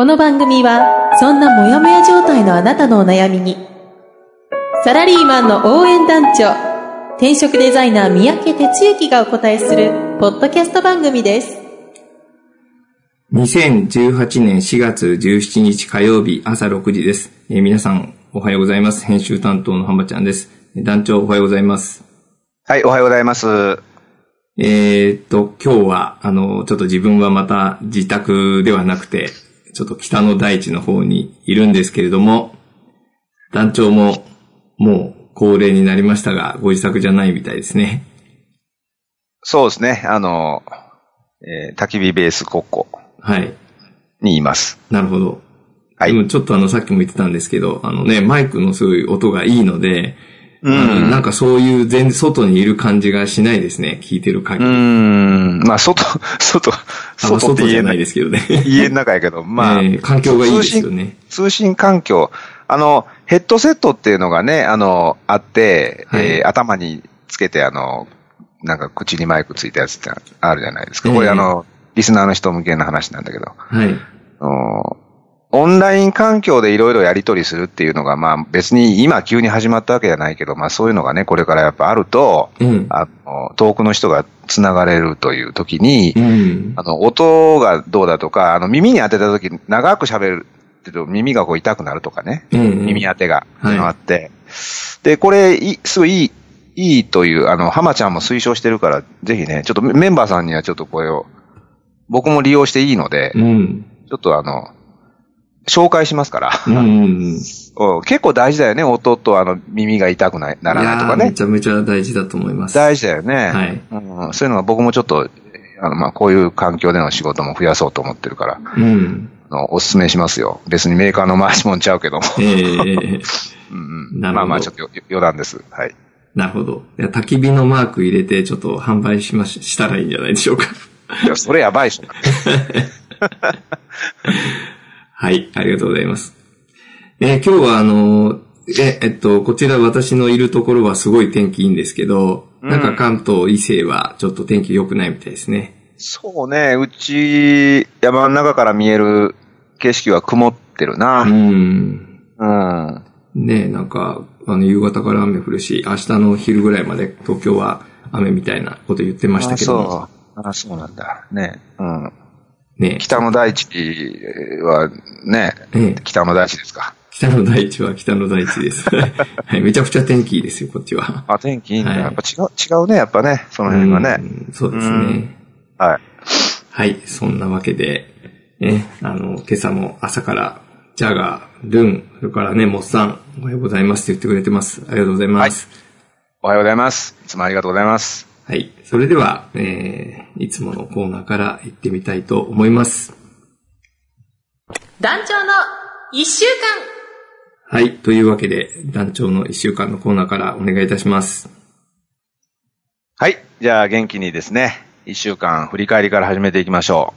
この番組は、そんなモヤモヤ状態のあなたのお悩みに、サラリーマンの応援団長、転職デザイナー三宅哲之がお答えする、ポッドキャスト番組です。2018年4月17日火曜日朝6時です。えー皆さんおはようございます。編集担当の浜ちゃんです。えー団長おはようございます。はい、おはようございます。えーっと、今日は、あの、ちょっと自分はまた自宅ではなくて、ちょっと北の大地の方にいるんですけれども、団長ももう高齢になりましたが、ご自宅じゃないみたいですね。そうですね、あの、えー焚き火ベース国庫はい。にいます。なるほど。はいでもちょっとあの、さっきも言ってたんですけど、あのね、マイクのすごい音がいいので、うんなんかそういう全然外にいる感じがしないですね。聞いてる限うーり。ん、まあ、外、外、外って外じゃな言えないいですけどね。家の中やけど、まあ、えー環境がいいですよね。通信環境、あの、ヘッドセットっていうのがね、あの、あって、はいえー頭につけて、あの、なんか口にマイクついたやつってあるじゃないですか。ええこれあの、リスナーの人向けの話なんだけど、はい。オンライン環境でいろいろやり取りするっていうのが、まあ別に今急に始まったわけじゃないけど、まあそういうのがね、これからやっぱあると、うん。あの、遠くの人が繋がれるという時に、うん。あの、音がどうだとか、あの、耳に当てた時長く喋るってと耳がこう痛くなるとかね、うんうん耳当てが、あって、で、これ、いすごいいい、いいという、あの、浜ちゃんも推奨してるから、ぜひね、ちょっとメンバーさんにはちょっとこれを、僕も利用していいので、うん。ちょっとあの、紹介しますから。うん結構大事だよね、音とあの耳が痛くないならないとかね。めちゃめちゃ大事だと思います。大事だよね。はいうん。そういうのは僕もちょっと、あの、まあ、こういう環境での仕事も増やそうと思ってるから、うん。お勧めしますよ。別にメーカーの回しもんちゃうけども。ええ うんうん。なるほどまあまあ、ちょっとよ余談です。はい。なるほど。焚き火のマーク入れて、ちょっと販売しまし、したらいいんじゃないでしょうか。いや、それやばいっしょ。はい、ありがとうございます。えー今日はあの、え、えっと、こちら私のいるところはすごい天気いいんですけど、うんなんか関東伊勢はちょっと天気良くないみたいですね。そうね、うち、山の中から見える景色は曇ってるな。ううん。ん。ねえ、なんか、あの、夕方から雨降るし、明日の昼ぐらいまで東京は雨みたいなこと言ってましたけども。あ、そう。あ、そうなんだ。ね。うん。ねえ北の大地はね、ええ北の大地ですか。北の大地は北の大地です。はい、めちゃくちゃ天気いいですよ、こっちは。あ、天気いいんだ。はいやっぱ違う、違うね、やっぱね、その辺はね。うんそうですね。うんはい。はい、そんなわけで、ね、あの、今朝も朝から、ジャガー、ルン、それからね、モッさん、おはようございますって言ってくれてます。ありがとうございます。おはようございます。いつもありがとうございます。はい、それでは、えー、いつものコーナーから行ってみたいと思います。団長の一週間はい、というわけで、団長の一週間のコーナーからお願いいたします。はい。じゃあ元気にですね、一週間振り返りから始めていきましょ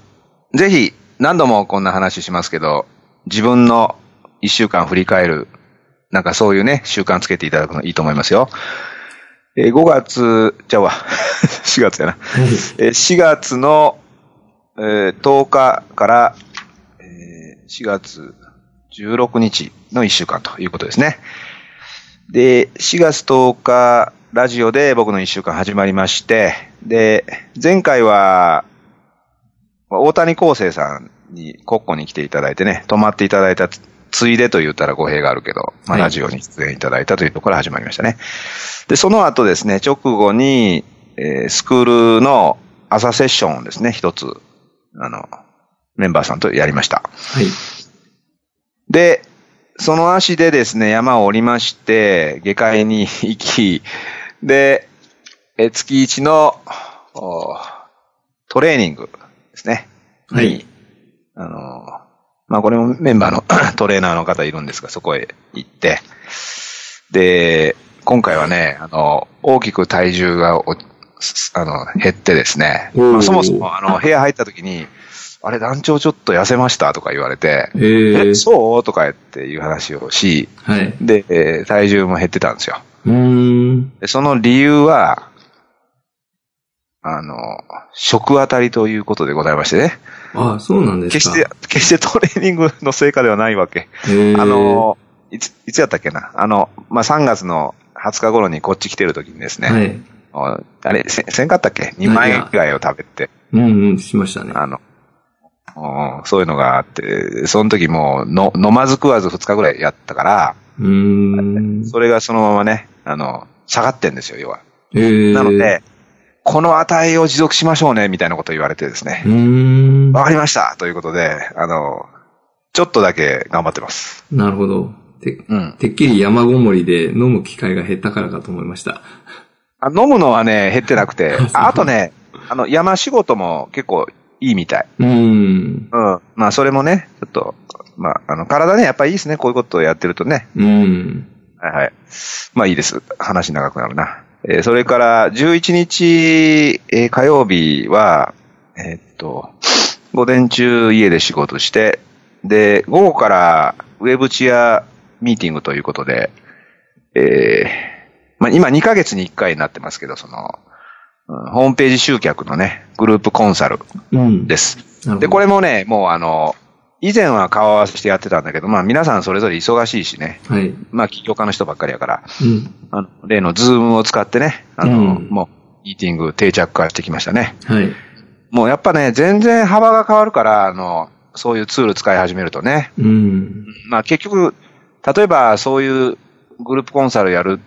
う。ぜひ、何度もこんな話しますけど、自分の一週間振り返る、なんかそういうね、習慣つけていただくのいいと思いますよ。えー5月、じゃあわ、4月やな。えー4月の、えー10日から、えー4月16日の1週間ということですね。で、4月10日、ラジオで僕の1週間始まりまして、で、前回は、大谷康生さんに国庫に来ていただいてね、泊まっていただいたつついでと言ったら語弊があるけど、まあ、はいラジオに出演いただいたというところから始まりましたね。で、その後ですね、直後に、えースクールの朝セッションをですね、一つ、あの、メンバーさんとやりました。はい。で、その足でですね、山を降りまして、下界に行き、で、え月一のおトレーニングですね。はいにあの、まあこれもメンバーの トレーナーの方いるんですが、そこへ行って、で、今回はね、あの、大きく体重がおあの減ってですね、まあそもそもあの部屋入った時に、あれ団長ちょっと痩せましたとか言われて、えーえ、そう？とかっていう話をし、はい。で、えー体重も減ってたんですよ。でその理由は、あの、食あたりということでございましてね。あそうなんですか。決して、決してトレーニングの成果ではないわけ。えーあ、の、いつ、いつやったっけな。あの、まあ、3月の20日頃にこっち来てる時にですね。はい。ああれ、せ、せんかったっけ ?2 万円ぐらいを食べて。うんうん、しましたね。あの、うんそういうのがあって、その時もうの飲まず食わず2日ぐらいやったから、うーん。それがそのままね、あの、下がってんですよ、要は。えー、なので、この値を持続しましょうね、みたいなことを言われてですねう。ーん。わかりましたということで、あの、ちょっとだけ頑張ってます。なるほど。てうん。てっきり山ごもりで飲む機会が減ったからかと思いました。あ飲むのはね、減ってなくて、ああとね、あの、山仕事も結構いいみたい。うーん。うん。まあ、それもね、ちょっと、まあ、あの、体ね、やっぱりいいですね、こういうことをやってるとね。うん。はいはい。まあいいです。話長くなるな。えーそれから、11日、えー火曜日は、えーっと、午前中家で仕事して、で、午後からウェブチアミーティングということで、えーまあ今2ヶ月に1回になってますけど、その、うんホームページ集客のね、グループコンサルうん。。ですす。なるほど。で、これもね、もうあの、以前は顔合わせしてやってたんだけど、まあ皆さんそれぞれ忙しいしね、はい。まあ起業家の人ばっかりやから、うん。あの、例のズームを使ってね、あの、うんもう、ミーティング定着化してきましたね。はい。もうやっぱね、全然幅が変わるから、あの、そういうツール使い始めるとね。うん。まあ結局、例えばそういうグループコンサルやる。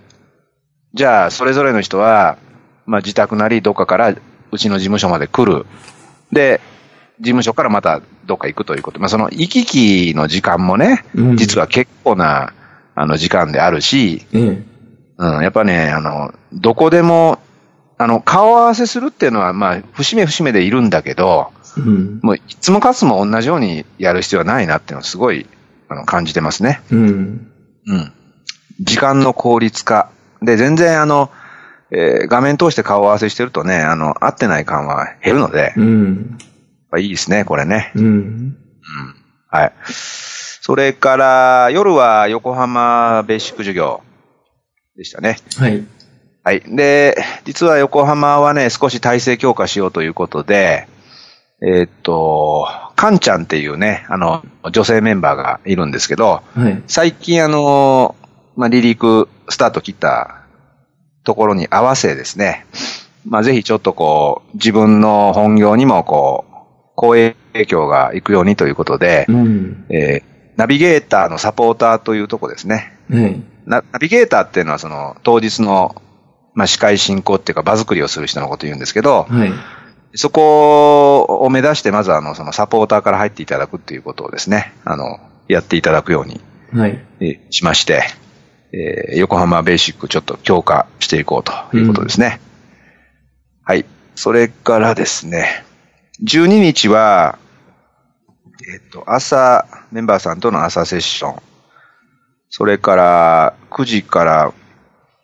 じゃあ、それぞれの人は、まあ自宅なりどっかからうちの事務所まで来る。で、事務所からまたどっか行くということ。まあその行き来の時間もね、うん実は結構な、あの時間であるし、ええ。うん、やっぱね、あの、どこでも、あの、顔合わせするっていうのは、まあ、節目節目でいるんだけど、うん。もう、いつもかつも同じようにやる必要はないなっていうのをすごい、あの、感じてますね。うん。うん。時間の効率化。で、全然あの、えー画面通して顔合わせしてるとね、あの、合ってない感は減るので、うん。ぱいいですね、これね。うん。うん。はい。それから、夜は横浜ベーシック授業でしたね。はい。はい。で、実は横浜はね、少し体制強化しようということで、えーっと、カンちゃんっていうね、あの、女性メンバーがいるんですけど、はい。最近あの、まあ、離陸スタート切ったところに合わせですね、まあ、ぜひちょっとこう、自分の本業にもこう、好影響がいくようにということでう、ん。えーナビゲーターのサポーターというとこですね。はい。ナナビゲーターっていうのはその当日の、まあ、司会進行っていうか場作りをする人のことを言うんですけど、はい。そこを目指してまずあのそのサポーターから入っていただくっていうことをですね、あの、やっていただくようにはい。えーしまして、えー横浜ベーシックちょっと強化していこうということですね。はい。それからですね、12日は、えっ、と、朝、メンバーさんとの朝セッション。それから、9時から、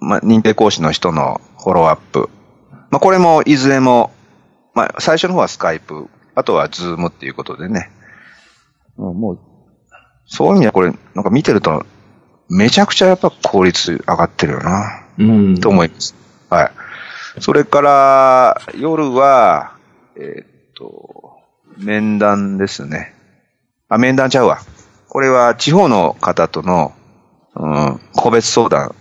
まあ、認定講師の人のフォローアップ。まあ、これも、いずれも、まあ、最初の方はスカイプ、あとはズームっていうことでね。うんもう、そういう意味ではこれ、なんか見てると、めちゃくちゃやっぱ効率上がってるよな、うん。と思います。はい。それから、夜は、えーっと、面談ですね。あ、面談ちゃうわ。これは地方の方との、うん、個別相談。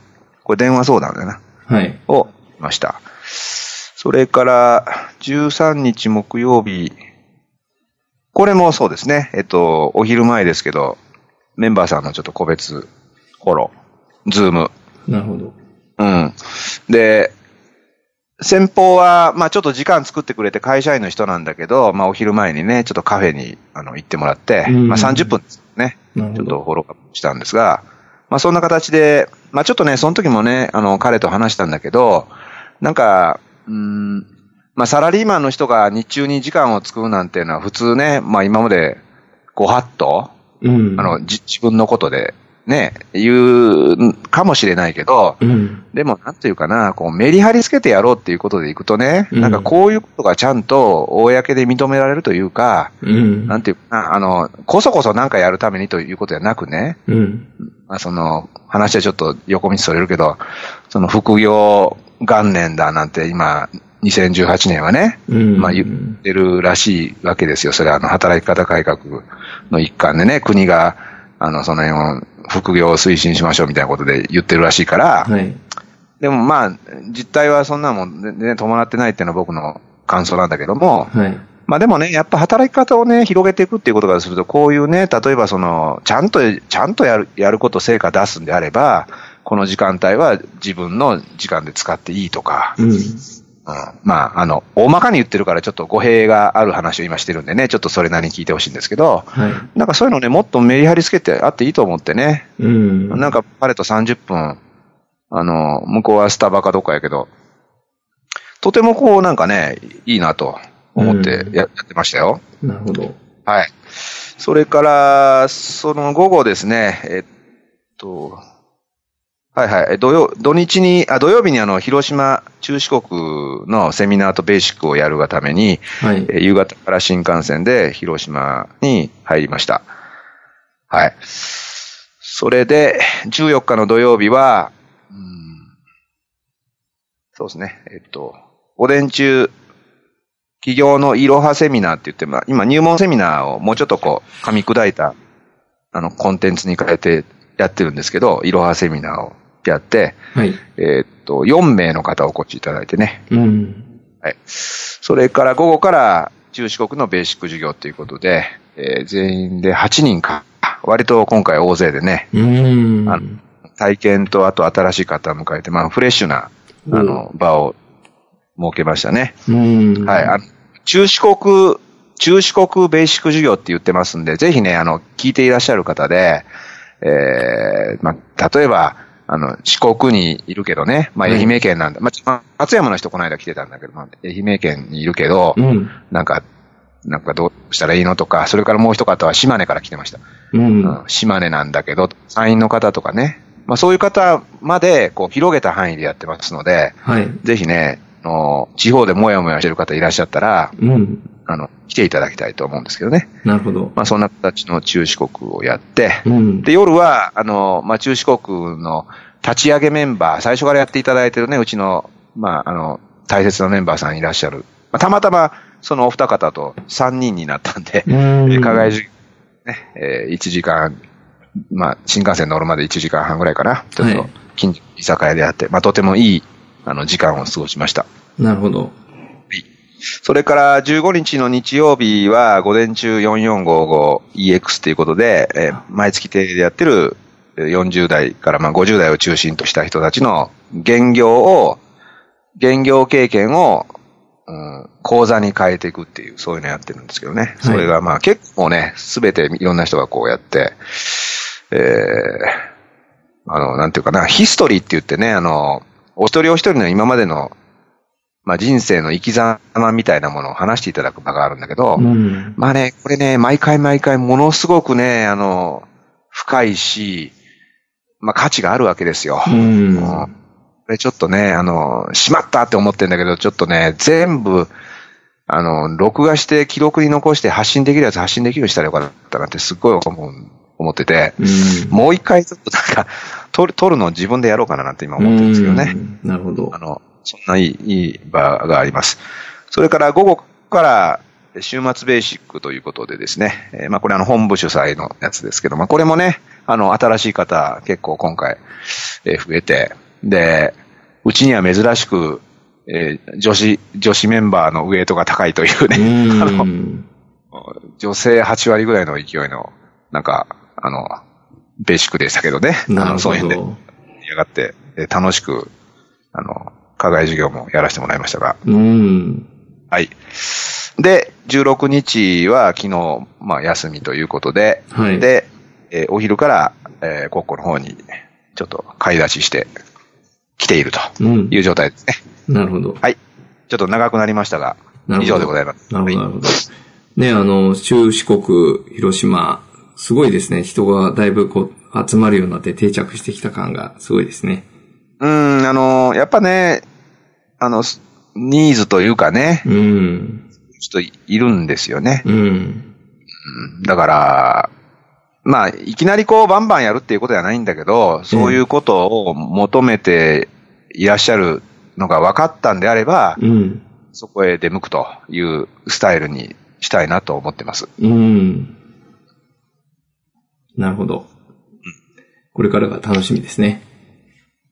これ電話相談だよな。はい。をしました。それから、13日木曜日、これもそうですね。えっと、お昼前ですけど、メンバーさんのちょっと個別フォロー、ズーム。なるほど。うん。で、先方は、まあちょっと時間作ってくれて会社員の人なんだけど、まあお昼前にね、ちょっとカフェにあの行ってもらって、うんまあ30分ですね。ちょっとフォローアップしたんですが、まあそんな形で、まあちょっとね、その時もね、あの、彼と話したんだけど、なんか、うーん、まあサラリーマンの人が日中に時間を作るなんていうのは普通ね、まあ今までご法度うん。あの、じ自分のことで、ね、言うかもしれないけど、うん。でも、なんていうかな、こう、メリハリつけてやろうっていうことでいくとね、うんなんかこういうことがちゃんと公で認められるというか、うん。なんていうかな、あの、こそこそなんかやるためにということではなくね、うん。まあ、その、話はちょっと横道それるけど、その副業元年だなんて今、2018年はね、うん。まあ言ってるらしいわけですよ。それはあの、働き方改革の一環でね、国が、あの、その辺を副業を推進しましょうみたいなことで言ってるらしいから、はい。でもまあ、実態はそんなもん全然伴ってないっていうのは僕の感想なんだけども、はい。まあでもね、やっぱ働き方をね、広げていくっていうことからすると、こういうね、例えばその、ちゃんと、ちゃんとやる、やること成果出すんであれば、この時間帯は自分の時間で使っていいとか、うん。うん、まあ、あの、大まかに言ってるからちょっと語弊がある話を今してるんでね、ちょっとそれなりに聞いてほしいんですけど、はい。なんかそういうのね、もっとメリハリつけてあっていいと思ってね、うん。なんかパレット30分、あの、向こうはスタバかどっかやけど、とてもこうなんかね、いいなと思ってやってましたよ。なるほど。はい。それから、その午後ですね、えっと、はいはい、え土曜、土日に、あ、土曜日にあの、広島中四国のセミナーとベーシックをやるがために、はい。えー夕方から新幹線で広島に入りました。はい。それで、14日の土曜日は、うんそうですね、えっと、午前中、企業のいろはセミナーって言って、まあ、今入門セミナーをもうちょっとこう、噛み砕いた、あの、コンテンツに変えてやってるんですけど、いろはセミナーをやって、はい。えっと、4名の方をお越しいただいてね、うん。はい。それから午後から中四国のベーシック授業ということで、えー全員で8人か。割と今回大勢でね、うん。あ体験とあと新しい方を迎えて、まあフレッシュな、あの、場を設けましたね。うん。はい。あの中四国、中四国ベーシック授業って言ってますんで、ぜひね、あの、聞いていらっしゃる方で、えー、まあ、例えば、あの、四国にいるけどね、まあ、はい愛媛県なんだ。まあ、松山の人この間来てたんだけど、まあ、愛媛県にいるけど、うん。なんか、なんかどうしたらいいのとか、それからもう一方は島根から来てました。うん。うん島根なんだけど、山陰の方とかね、まあそういう方までこう広げた範囲でやってますので、はい。ぜひね、あの地方でもやもやしてる方いらっしゃったら、うん。あの、来ていただきたいと思うんですけどね。なるほど。まあそんな形の中四国をやって、うん。で、夜は、あの、まあ中四国の立ち上げメンバー、最初からやっていただいてるね、うちの、まああの、大切なメンバーさんいらっしゃる。まあ、たまたま、そのお二方と三人になったんで、うん。えー課外授業、ね、えー、1時間、まあ、新幹線乗るまで1時間半ぐらいかな。ちょっとはい、近所居酒屋であって、まあ、とてもいい、あの、時間を過ごしました。なるほど。それから15日の日曜日は午前中 4455EX ということで、えー毎月定でやってるえー40代からまあ50代を中心とした人たちの現業を、現業経験を、うん、講座に変えていくっていう、そういうのやってるんですけどね。それがまあ結構ね、すべていろんな人がこうやって、えー、あの、なんていうかな、ヒストリーって言ってね、あの、お一人お一人の今までのまあ、人生の生き様みたいなものを話していただく場があるんだけど、うん。まあね、これね、毎回毎回ものすごくね、あの、深いし、まあ価値があるわけですよ。うん。これちょっとね、あの、しまったって思ってんだけど、ちょっとね、全部、あの、録画して記録に残して発信できるやつ発信できるようにしたらよかったなってすっごい思う思ってて、うん。もう一回ちょっとなんか、撮る、撮るのを自分でやろうかななんて今思ってるんですけどね。うん。なるほどあ。の、そんないい場があります。それから午後から週末ベーシックということでですね、えーまあこれあの本部主催のやつですけど、まあこれもね、あの新しい方結構今回、えー増えて、で、うちには珍しく、えー女子、女子メンバーのウエイトが高いといううね、あの、ん。女性8割ぐらいの勢いの、なんか、あの、ベーシックでしたけどね、そういうので、ど。盛り上がって、えー楽しく、あの、課外授業もやらせてもらいましたが、うん。はい。で、16日は昨日、まあ、休みということで、はい。で、えーお昼から、えー、国庫の方に、ちょっと買い出しして、来ているとうんい。う状態ですね。なるほど。はい。ちょっと長くなりましたが以上でございます。なるほど、なはいるほど。ね、あの、中四国、広島、すごいですね。人がだいぶこう、集まるようになって定着してきた感がすごいですね。うん、あの、やっぱね、あの、ニーズというかね、うん。ちょっといるんですよね。うん。うんだから、まあ、いきなりこうバンバンやるっていうことではないんだけど、そういうことを求めていらっしゃるのが分かったんであれば、うん。そこへ出向くというスタイルにしたいなと思ってます。うん。なるほど。これからが楽しみですね。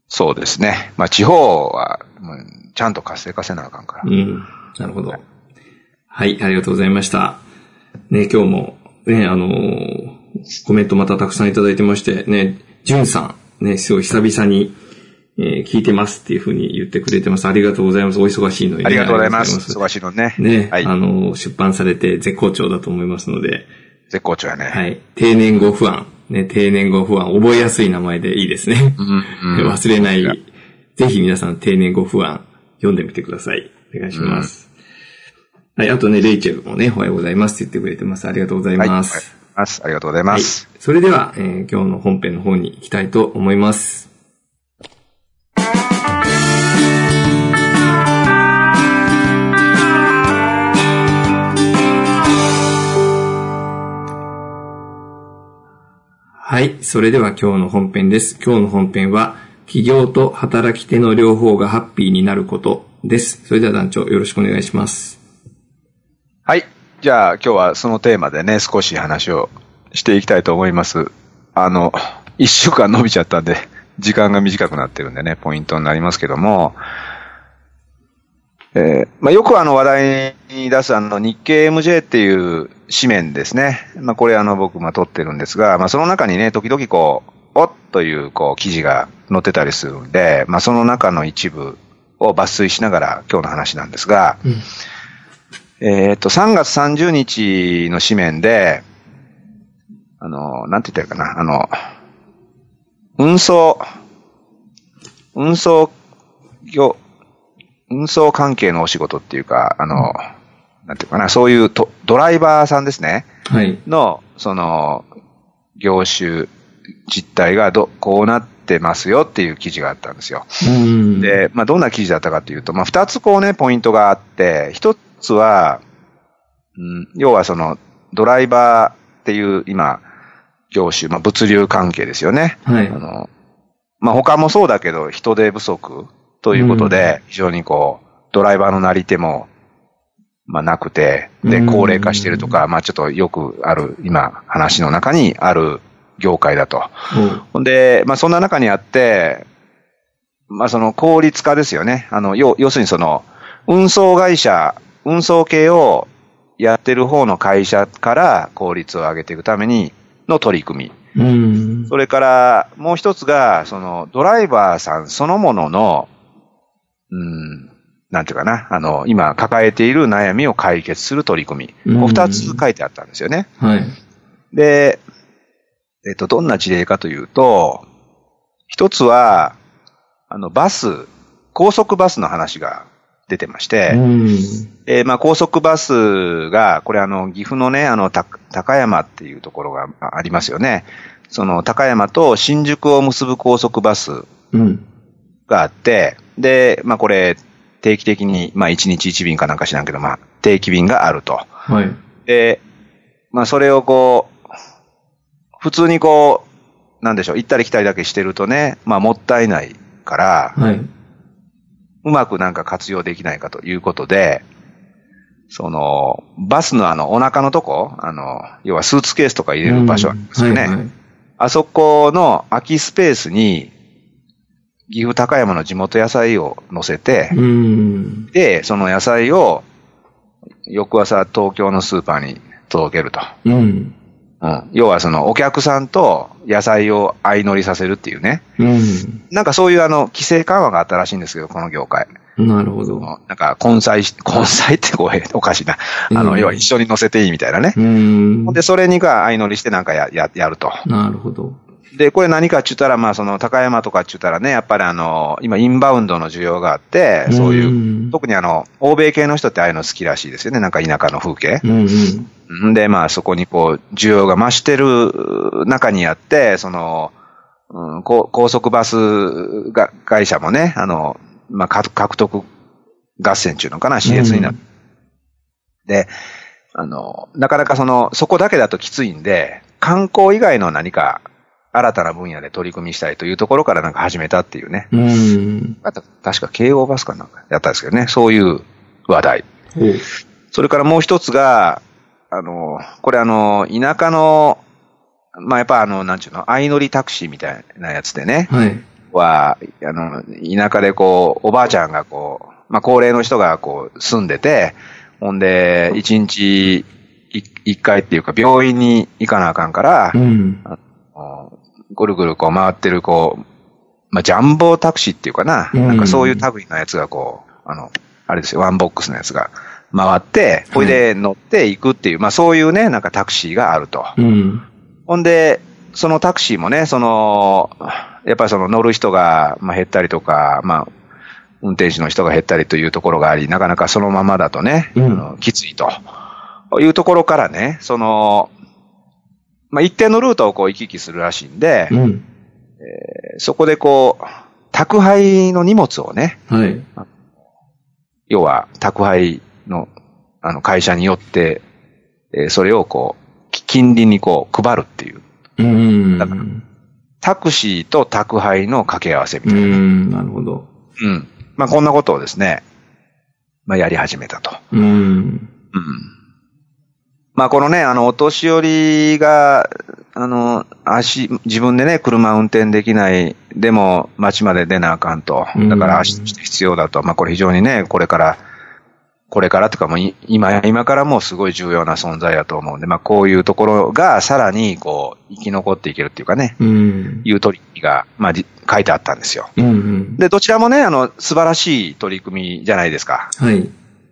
そうですね。まあ、地方は、うんちゃんと活性化せなあかんから。うん。なるほど。はい、ありがとうございました。ね、今日も、ね、あのーコメントまたたくさんいただいてまして、ね、じゅんさん、ね、すごい久々に、えー聞いてますっていうふうに言ってくれてます。ありがとうございます。お忙しいのに、ね。ありがとうございます。ありがとうご忙しいのね。ね、はい。あのー出版されて絶好調だと思いますので、絶好調やね。はい。定年後不安。ね、定年後不安。覚えやすい名前でいいですね。うんうん 忘れない。ぜひ皆さん定年後不安読んでみてください。お願いします。はい。あとね、レイチェルもね、おはようございますって言ってくれてます。ありがとうございはい。ます。ありがとうございます。はい。それでは、えー今日の本編の方に行きたいと思います。はい。それでは今日の本編です。今日の本編は、企業と働き手の両方がハッピーになることです。それでは団長、よろしくお願いします。はい。じゃあ今日はそのテーマでね、少し話をしていきたいと思います。あの、一週間伸びちゃったんで、時間が短くなってるんでね、ポイントになりますけども、えーまあ、よくあの話題に出すあの日経 MJ っていう紙面ですね。まあ、これあの僕まあ撮ってるんですが、まあ、その中にね、時々こう、というこう記事が載ってたりするんで、まあ、その中の一部を抜粋しながら今日の話なんですが、えっ、と、3月30日の紙面で、あの、なんて言ったらいいかな、あの、運送、運送業、運送関係のお仕事っていうか、あの、なんていうかな、そういうとドライバーさんですね、はい。の、その、業種実態がど、こうなってますよっていう記事があったんですよ。うん。で、まあ、どんな記事だったかというと、まあ、二つこうね、ポイントがあって、一つは、うん、要はその、ドライバーっていう今、業種、まあ、物流関係ですよね。はいあの、まあ、他もそうだけど、人手不足ということで、非常にこう、ドライバーのなり手も、まあ、なくて、で、うん高齢化してるとか、まあ、ちょっとよくある、今、話の中にある業界だと。うんほんで、まあ、そんな中にあって、まあ、その効率化ですよね。あの、要、要するにその、運送会社、運送系をやってる方の会社から効率を上げていくためにの取り組み。うん。それから、もう一つが、その、ドライバーさんそのものの、うん、なんていうかな、あの、今抱えている悩みを解決する取り組み。うんこう二つ書いてあったんですよね。はい。で、えっと、どんな事例かというと、一つは、あの、バス、高速バスの話が出てまして、うん。えーまあ、高速バスが、これあの、岐阜のね、あの、た高山っていうところがあありますよね。その、高山と新宿を結ぶ高速バスうん。があって、で、まあ、これ、定期的に、まあ、1日1便かなんか知らんけど、まあ、定期便があると。はい。で、まあそれをこう、普通にこう、なんでしょう、行ったり来たりだけしてるとね、まあもったいないから、はい。うまくなんか活用できないかということで、その、バスのあの、お腹のとこ、あの、要はスーツケースとか入れる場所ありますよね。はいはいあそこの空きスペースに、岐阜高山の地元野菜を乗せて、うん。で、その野菜を、翌朝東京のスーパーに届けると。うん。うん。要はそのお客さんと野菜を相乗りさせるっていうね。うん。なんかそういうあの、規制緩和があったらしいんですけど、この業界。なるほど。なんか、混載し、混載ってこう、おかしいな。あの、うん要は一緒に乗せていいみたいなね。うん。で、それにが相乗りしてなんかや、や、やると。なるほど。で、これ何かって言ったら、まあ、その、高山とかって言ったらね、やっぱりあの、今、インバウンドの需要があって、そういう、うん特にあの、欧米系の人ってああいうの好きらしいですよね。なんか田舎の風景。うんで、まあ、そこにこう、需要が増してる中にあって、その、うん、高速バスが会社もね、あの、まあ、獲獲得合戦っていうのかな、CS になって。で、あの、なかなかその、そこだけだときついんで、観光以外の何か、新たな分野で取り組みしたいというところからなんか始めたっていうね。うん。あと確か京王バスかなんかやったんですけどね。そういう話題。それからもう一つが、あの、これあの、田舎の、まあ、やっぱあの、なんちゅうの、相乗りタクシーみたいなやつでね、はい。は、あの、田舎でこう、おばあちゃんがこう、まあ、高齢の人がこう、住んでて、ほんで、一日い一回っていうか、病院に行かなあかんから、うん。ぐるぐるこう回ってるこう、まあ、ジャンボタクシーっていうかな、うん。なんかそういう類のやつがこう、あの、あれですよ、ワンボックスのやつが回って、これで乗っていくっていう、まあそういうね、なんかタクシーがあると。うん。ほんで、そのタクシーもね、その、やっぱりその乗る人が、まあ、減ったりとか、まあ、運転手の人が減ったりというところがあり、なかなかそのままだとね、うん。きついと。いうところからね、その、まあ、一定のルートをこう行き来するらしいんで、うん。そこでこう、宅配の荷物をね、はい。要は宅配のあの会社によって、えーそれをこう、き近隣にこう配るっていう。うん。だからタクシーと宅配の掛け合わせみうたいな。ん。なるほど。うん。まあこんなことをですね、まあやり始めたと。うん。うん。まあこのね、あの、お年寄りが、あの、足、自分でね、車運転できない、でも街まで出なあかんと。だから足として必要だと。まあこれ非常にね、これから、これからとかも今、今からもうすごい重要な存在だと思うんで、まあこういうところがさらにこう、生き残っていけるっていうかね、うん。いう取り組みが、まあじ書いてあったんですよ。うん。うん。で、どちらもね、あの、素晴らしい取り組みじゃないですか。はい。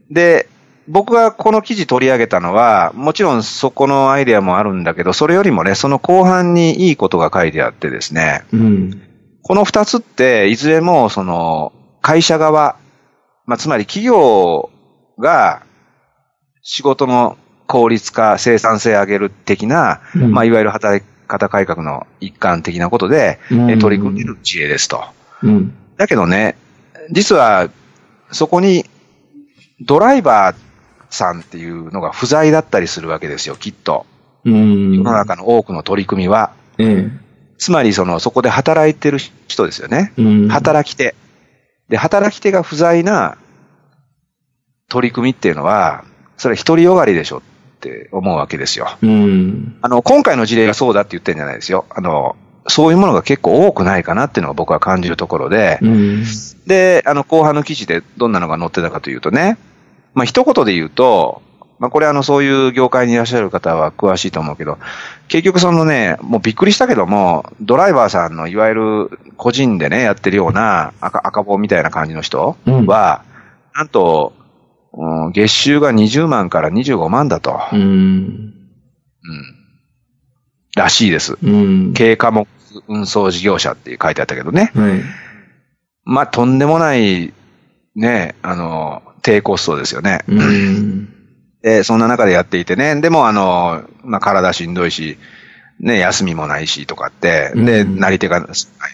で、僕がこの記事取り上げたのは、もちろんそこのアイデアもあるんだけど、それよりもね、その後半にいいことが書いてあってですね、うん。この二つって、いずれも、その、会社側、まあ、つまり企業が仕事の効率化、生産性上げる的な、うんまあ、いわゆる働き方改革の一環的なことで、うんえ取り組んでいる知恵ですと。うん。だけどね、実は、そこに、ドライバーさんっていうのが不在だったりするわけですよ、きっと。うん。世の中の多くの取り組みは。ええ。つまり、その、そこで働いてる人ですよね。うん。働き手。で、働き手が不在な取り組みっていうのは、それは独りよがりでしょって思うわけですよ。うん。あの、今回の事例がそうだって言ってるんじゃないですよ。あの、そういうものが結構多くないかなっていうのが僕は感じるところで、うん。で、あの、後半の記事でどんなのが載ってたかというとね、まあ、一言で言うと、まあ、これあの、そういう業界にいらっしゃる方は詳しいと思うけど、結局そのね、もうびっくりしたけども、ドライバーさんのいわゆる個人でね、やってるような赤赤棒みたいな感じの人うんは、なんと、うん月収が20万から25万だと。うん。うんらしいです。うん。軽貨物運送事業者って書いてあったけどね。はい。まあ、とんでもない、ね、あの、低コストですよね。うん。で、そんな中でやっていてね。でも、あの、まあ、体しんどいし、ね、休みもないしとかって、で、うんなり手が、ま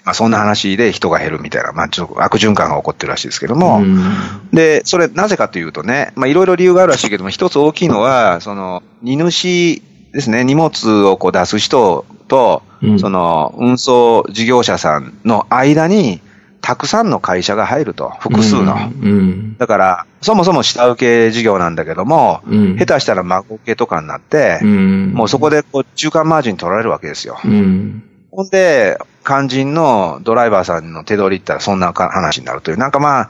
あ、そんな話で人が減るみたいな、まあ、ちょっと悪循環が起こってるらしいですけども、うんで、それなぜかというとね、まあ、いろいろ理由があるらしいけども、一つ大きいのは、その、荷主ですね、荷物をこう出す人と、うんその、運送事業者さんの間に、たくさんの会社が入ると、複数の。うん。だから、そもそも下請け事業なんだけども、うん。下手したら孫請けとかになって、うん。もうそこでこう中間マージン取られるわけですよ。うん。ほんで、肝心のドライバーさんの手取りったらそんなか話になるという。なんかまあ、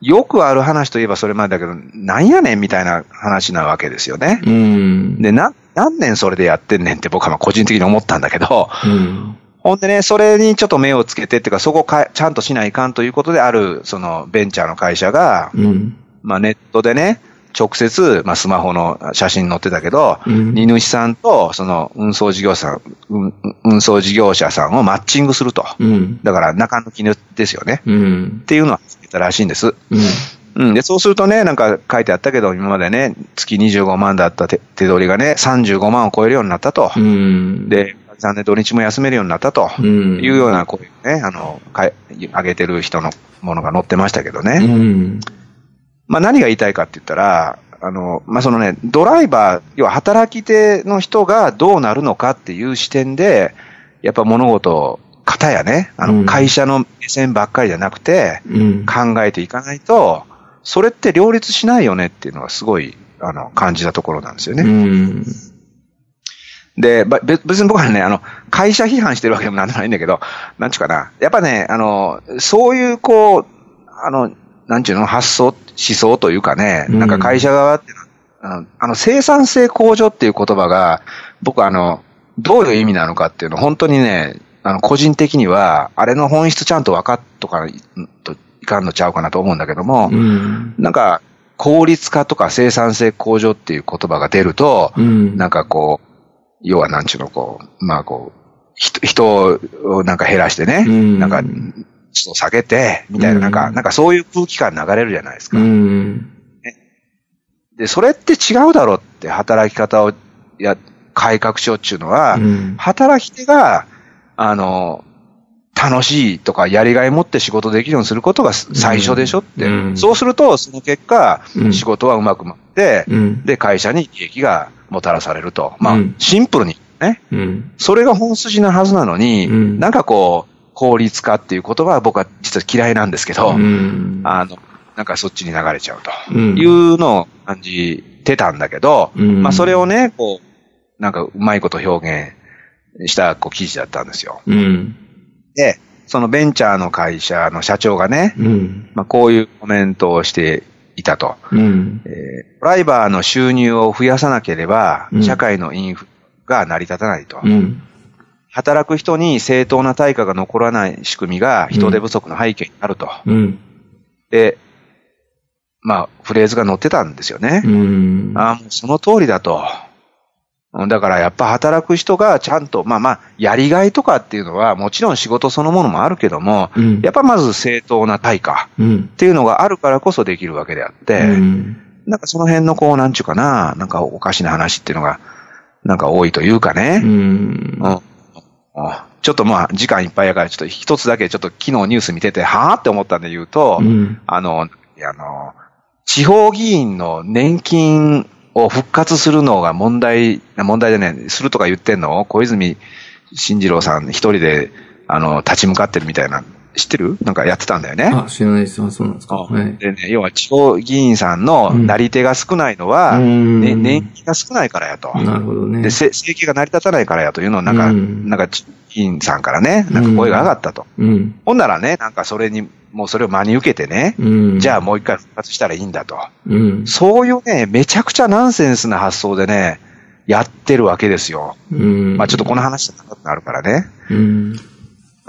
よくある話といえばそれまでだけど、なんやねんみたいな話なわけですよね。うん。で、な、何年それでやってんねんって僕はまあ個人的に思ったんだけど、うん。ほんでね、それにちょっと目をつけてっていうか、そこをかちゃんとしないかんということである、そのベンチャーの会社が、うん。まあネットでね、直接、まあ、スマホの写真載ってたけど、うん荷主さんと、その、運送事業者、運運送事業者さんをマッチングすると。うん。だから、中抜きですよね。うんっ。ていうのはたらしいんです。うん。うん。で、そうするとね、なんか書いてあったけど、今までね、月25万だった手手取りがね、35万を超えるようになったと。うん。、で、残念土日も休めるようになったと。うん。いうような、こういうね、あの、かい上げてる人のものが載ってましたけどね。うん。まあ何が言いたいかって言ったら、あの、まあそのね、ドライバー、要は働き手の人がどうなるのかっていう視点で、やっぱ物事を、方やね、あうんの、会社の目線ばっかりじゃなくて、うん。考えていかないと、それって両立しないよねっていうのがすごい、あの、感じたところなんですようね。ん。で、別に僕はね、あの、会社批判してるわけでもなんでもないんだけど、なんちゅうかな。やっぱね、あの、そういう、こう、あの、なんちゅうの、発想、思想というかね、うんなんか会社側ってあのあの、生産性向上っていう言葉が、僕あの、どういう意味なのかっていうの、本当にね、あの、個人的には、あれの本質ちゃんと分かっとかないといかんのちゃうかなと思うんだけども、うん。なんか、効率化とか生産性向上っていう言葉が出ると、うん。なんかこう、要はなんちゅうの、こう、まあこう、人人をなんか減らしてね、うんなんか、人を下げて、みたいな、なんか、うんなんかそういう空気感流れるじゃないですか。うん。で、それって違うだろうって、働き方を、や、改革しようっていうのは、うん。働き手が、あの、楽しいとかやりがい持って仕事できるようにすることが最初でしょって。うんそうすると、その結果、うん仕事はうまく回って、うん。で、会社に利益がもたらされると。まあ、うんシンプルにね。うん。それが本筋なはずなのに、うんなんかこう、効率化っていう言葉は僕は実は嫌いなんですけど、うん。あの、なんかそっちに流れちゃうとうんいうのを感じてたんだけど、うんまあそれをね、こう、なんかうまいこと表現したこう記事だったんですよ。うん。で、そのベンチャーの会社の社長がね、うん。まあこういうコメントをしていたと。うん。えードライバーの収入を増やさなければう、ん社会のインフレが成り立たないと。うん。働く人に正当な対価が残らない仕組みが人手不足の背景にあると。うん。で、まあ、フレーズが載ってたんですよね。うん。ああ、もうその通りだと。うんだからやっぱ働く人がちゃんと、まあまあ、やりがいとかっていうのはもちろん仕事そのものもあるけども、うん。やっぱまず正当な対価うん。っていうのがあるからこそできるわけであって、うん。なんかその辺のこう、なんちゅうかな、なんかおかしな話っていうのが、なんか多いというかね。うん。うんちょっとまあ、時間いっぱいやから、ちょっと一つだけちょっと昨日ニュース見てて、はぁって思ったんで言うと、うん。あの、あの、地方議員の年金を復活するのが問題、問題でね、するとか言ってんの？を小泉進次郎さん一人で、あの、立ち向かってるみたいな、知ってる？なんかやってたんだよね。あ、知らないです。あ、そうなんですか。はい。でね、要は地方議員さんのなり手が少ないのは、うんね、年金が少ないからやと。なるほどね。で、せ生計が成り立たないからやというのを、なんか、うんなんか、議員さんからね、なんか声が上がったと。うん。ほんならね、なんかそれに、もうそれを真に受けてね、うん。じゃあもう一回復活したらいいんだと。うん。そういうね、めちゃくちゃナンセンスな発想でね、やってるわけですよ。うん。まあちょっとこの話じゃなくなるからね。うん。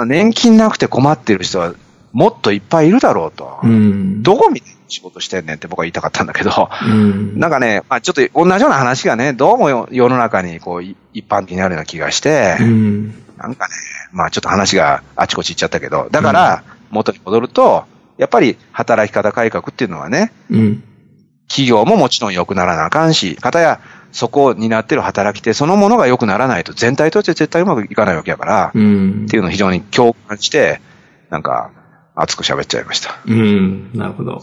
年金なくて困ってる人はもっといっぱいいるだろうと。うん。どこ見て仕事してんねんって僕は言いたかったんだけど、うん。なんかね、まあちょっと同じような話がね、どうもよ世の中にこうい一般的にあるような気がして、うん。なんかね、まあちょっと話があちこち行っちゃったけど、だから元に戻ると、やっぱり働き方改革っていうのはね、うん。企業ももちろん良くならなあかんし、かたやそこを担ってる働き手そのものが良くならないと全体として絶対うまくいかないわけやから、うん。っていうのを非常に共感して、なんか熱く喋っちゃいました。うん。なるほど。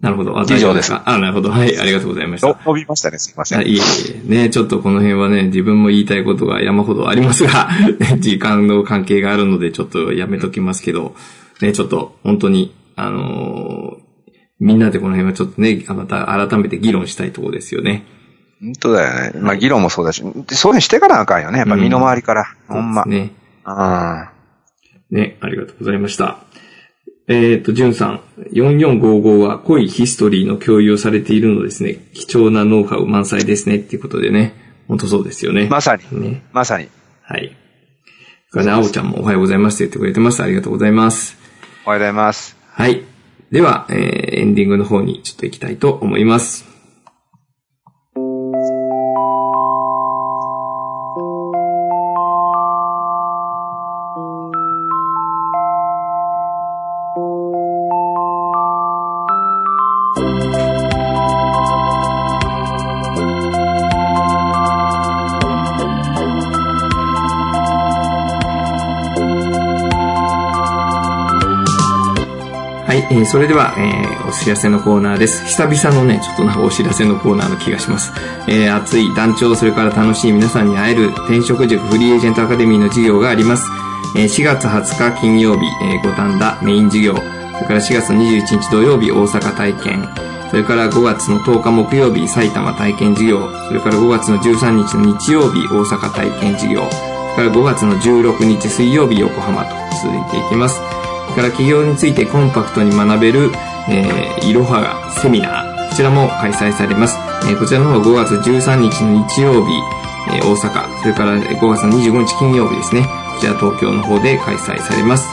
なるほど。あ以上ですあ、なるほど。はい。ありがとうございました。飛びましたね、すいません。あいえいえ。ね、ちょっとこの辺はね、自分も言いたいことが山ほどありますが、時間の関係があるのでちょっとやめときますけど、ね、ちょっと本当に、あのーみんなでこの辺はちょっとね、また改めて議論したいところですよね。本当だよね。まあ議論もそうだし、でそういうのしてからあかんよね。やっぱ身の回りから。ほんま。そうですね。うん。ね、ありがとうございました。えっ、と、じゅんさん、4455は濃いヒストリーの共有をされているのですね。貴重なノウハウ満載ですね。っていうことでね。本当そうですよね。まさに。ね。まさに。はい。からね、あおちゃんもおはようございますって言ってくれてました。ありがとうございます。おはようございます。はい。では、えー、エンディングの方にちょっと行きたいと思います。えー、それでは、えー、お知らせのコーナーです。久々のね、ちょっとなお知らせのコーナーの気がします。えー、熱い団長、それから楽しい皆さんに会える転職塾フリーエージェントアカデミーの授業があります。えー、4月20日金曜日、えー、五反田メイン授業、それから4月21日土曜日大阪体験、それから5月の10日木曜日埼玉体験授業、それから5月の13日の日曜日大阪体験授業、それから5月の16日水曜日横浜と続いていきます。から企業についてコンパクトに学べる、えー、いろはがセミナー、こちらも開催されます。えー、こちらの方5月13日の日曜日、えー、大阪、それから5月の25日金曜日ですね、こちら東京の方で開催されます。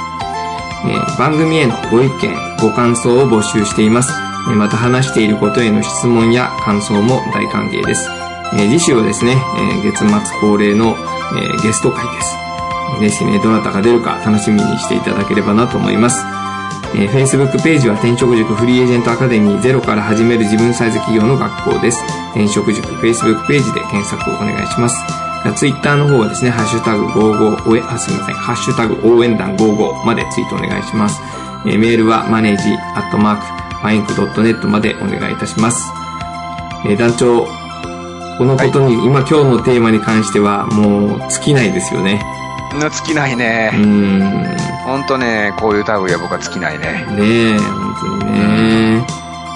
えー、番組へのご意見、ご感想を募集しています。えー、また話していることへの質問や感想も大歓迎です。えー、次週はですね、えー、月末恒例の、えー、ゲスト会です。ぜひね、どなたが出るか楽しみにしていただければなと思います。えー、Facebook ページは転職塾フリーエージェントアカデミーゼロから始める自分サイズ企業の学校です。転職塾 Facebook ページで検索をお願いします。Twitter の方はですね、ハッシュタグ55、おえ、あ、すみません、ハッシュタグ応援団55までツイートお願いします。えー、メールはマネージアットマーク、ファインク .net までお願いいたします。えー、団長、このことに、はい、今今日のテーマに関してはもう尽きないですよね。の尽きないね。うん。ほんとね、こういう類は僕は尽きないね。ねえ、本当にね。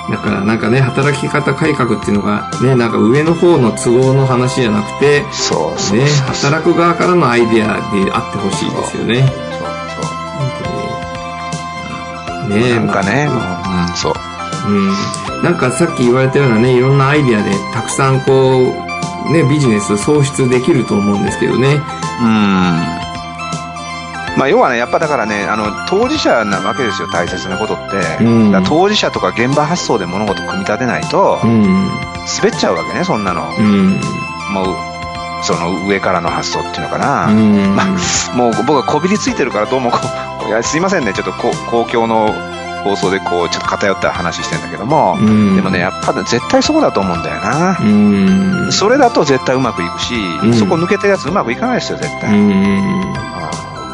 だからなんかね、働き方改革っていうのがね、なんか上の方の都合の話じゃなくて、そうそうね、働く側からのアイデアであってほしいですよね。そうそう。本当に。ねえ。なんかね、まうん、そう。うん。なんかさっき言われたようなね、いろんなアイデアでたくさんこう、ね、ビジネス創出できると思うんですけどね。うん。まあ、要はね、やっぱだからね、あの、当事者なわけですよ、大切なことって。うん、当事者とか現場発想で物事組み立てないと、うん、滑っちゃうわけね、そんなの。うん、もう、その上からの発想っていうのかな。うん、まあ、もう僕はこびりついてるからどうもこう、いやすいませんね、ちょっとこ公共の放送でこう、ちょっと偏った話してんだけども、うん、でもね、やっぱ絶対そこだと思うんだよな。うん、それだと絶対うまくいくし、うん、そこ抜けたやつうまくいかないですよ、絶対。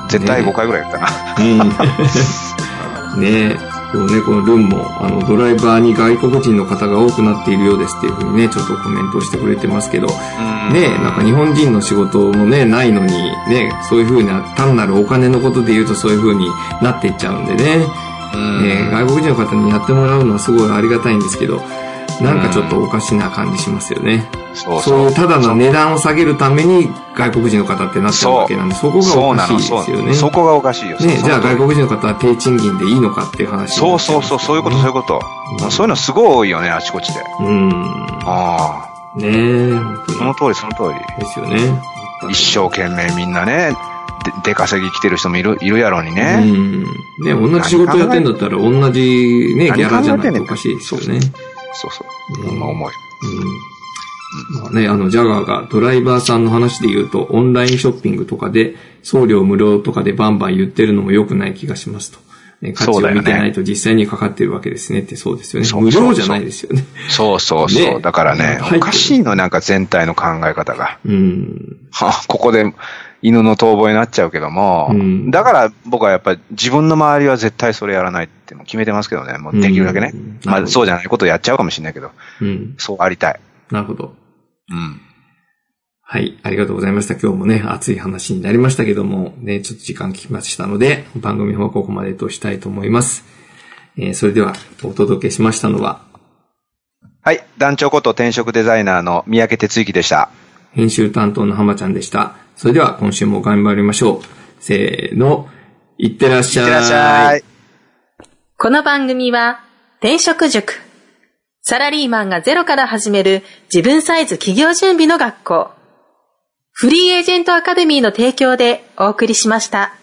うん絶対5回ぐらいやったな。うん。ねえ。でもね、このルンも、あの、ドライバーに外国人の方が多くなっているようですっていうふうにね、ちょっとコメントしてくれてますけど、ねえ、なんか日本人の仕事もね、ないのに、ね、そういうふうな、単なるお金のことで言うとそういうふうになっていっちゃうんでね、ね外国人の方にやってもらうのはすごいありがたいんですけど、なんかちょっとおかしな感じしますよね。そうそういうただの値段を下げるために外国人の方ってなってるわけなんで、そこがおかしいですよね。そこがおかしいよ。ね、じゃあ外国人の方は低賃金でいいのかっていう話、そうそうそう、そういうこと、そういうこと。うん、そういうのすごい多いよね、あちこちで。うん。ああ。ねえ、その通り、その通り。ですよね。一生懸命みんなね、で、出稼ぎ来てる人もいる、いるやろうにね。うん。ね、同じ仕事やってんだったら同じね、ギャラじゃないとおかしいですよね。そうそう。そんな思い。うん。まあね、あの、ジャガーがドライバーさんの話で言うと、オンラインショッピングとかで、送料無料とかでバンバン言ってるのも良くない気がしますと。ね、価値を見てないと実際にかかってるわけですねってそうですよね。無料じゃないですよね。そうそうそう。ね、だからね、おかしいの、なんか全体の考え方が。うん。は、ここで犬の遠吠えになっちゃうけども、うん、だから僕はやっぱり自分の周りは絶対それやらないって決めてますけどね、もうできるだけね。うん、まあそうじゃないことをやっちゃうかもしれないけど、うん、そうありたい。なるほど。うん。はい。ありがとうございました。今日もね、熱い話になりましたけども、ね、ちょっと時間聞きましたので、番組はここまでとしたいと思います。えー、それでは、お届けしましたのは、はい。団長こと転職デザイナーの三宅哲之でした。編集担当の浜ちゃんでした。それでは、今週も頑張りましょう。せーの、いってらっしゃい。いってらっしゃい。この番組は、転職塾。サラリーマンがゼロから始める自分サイズ企業準備の学校。フリーエージェントアカデミーの提供でお送りしました。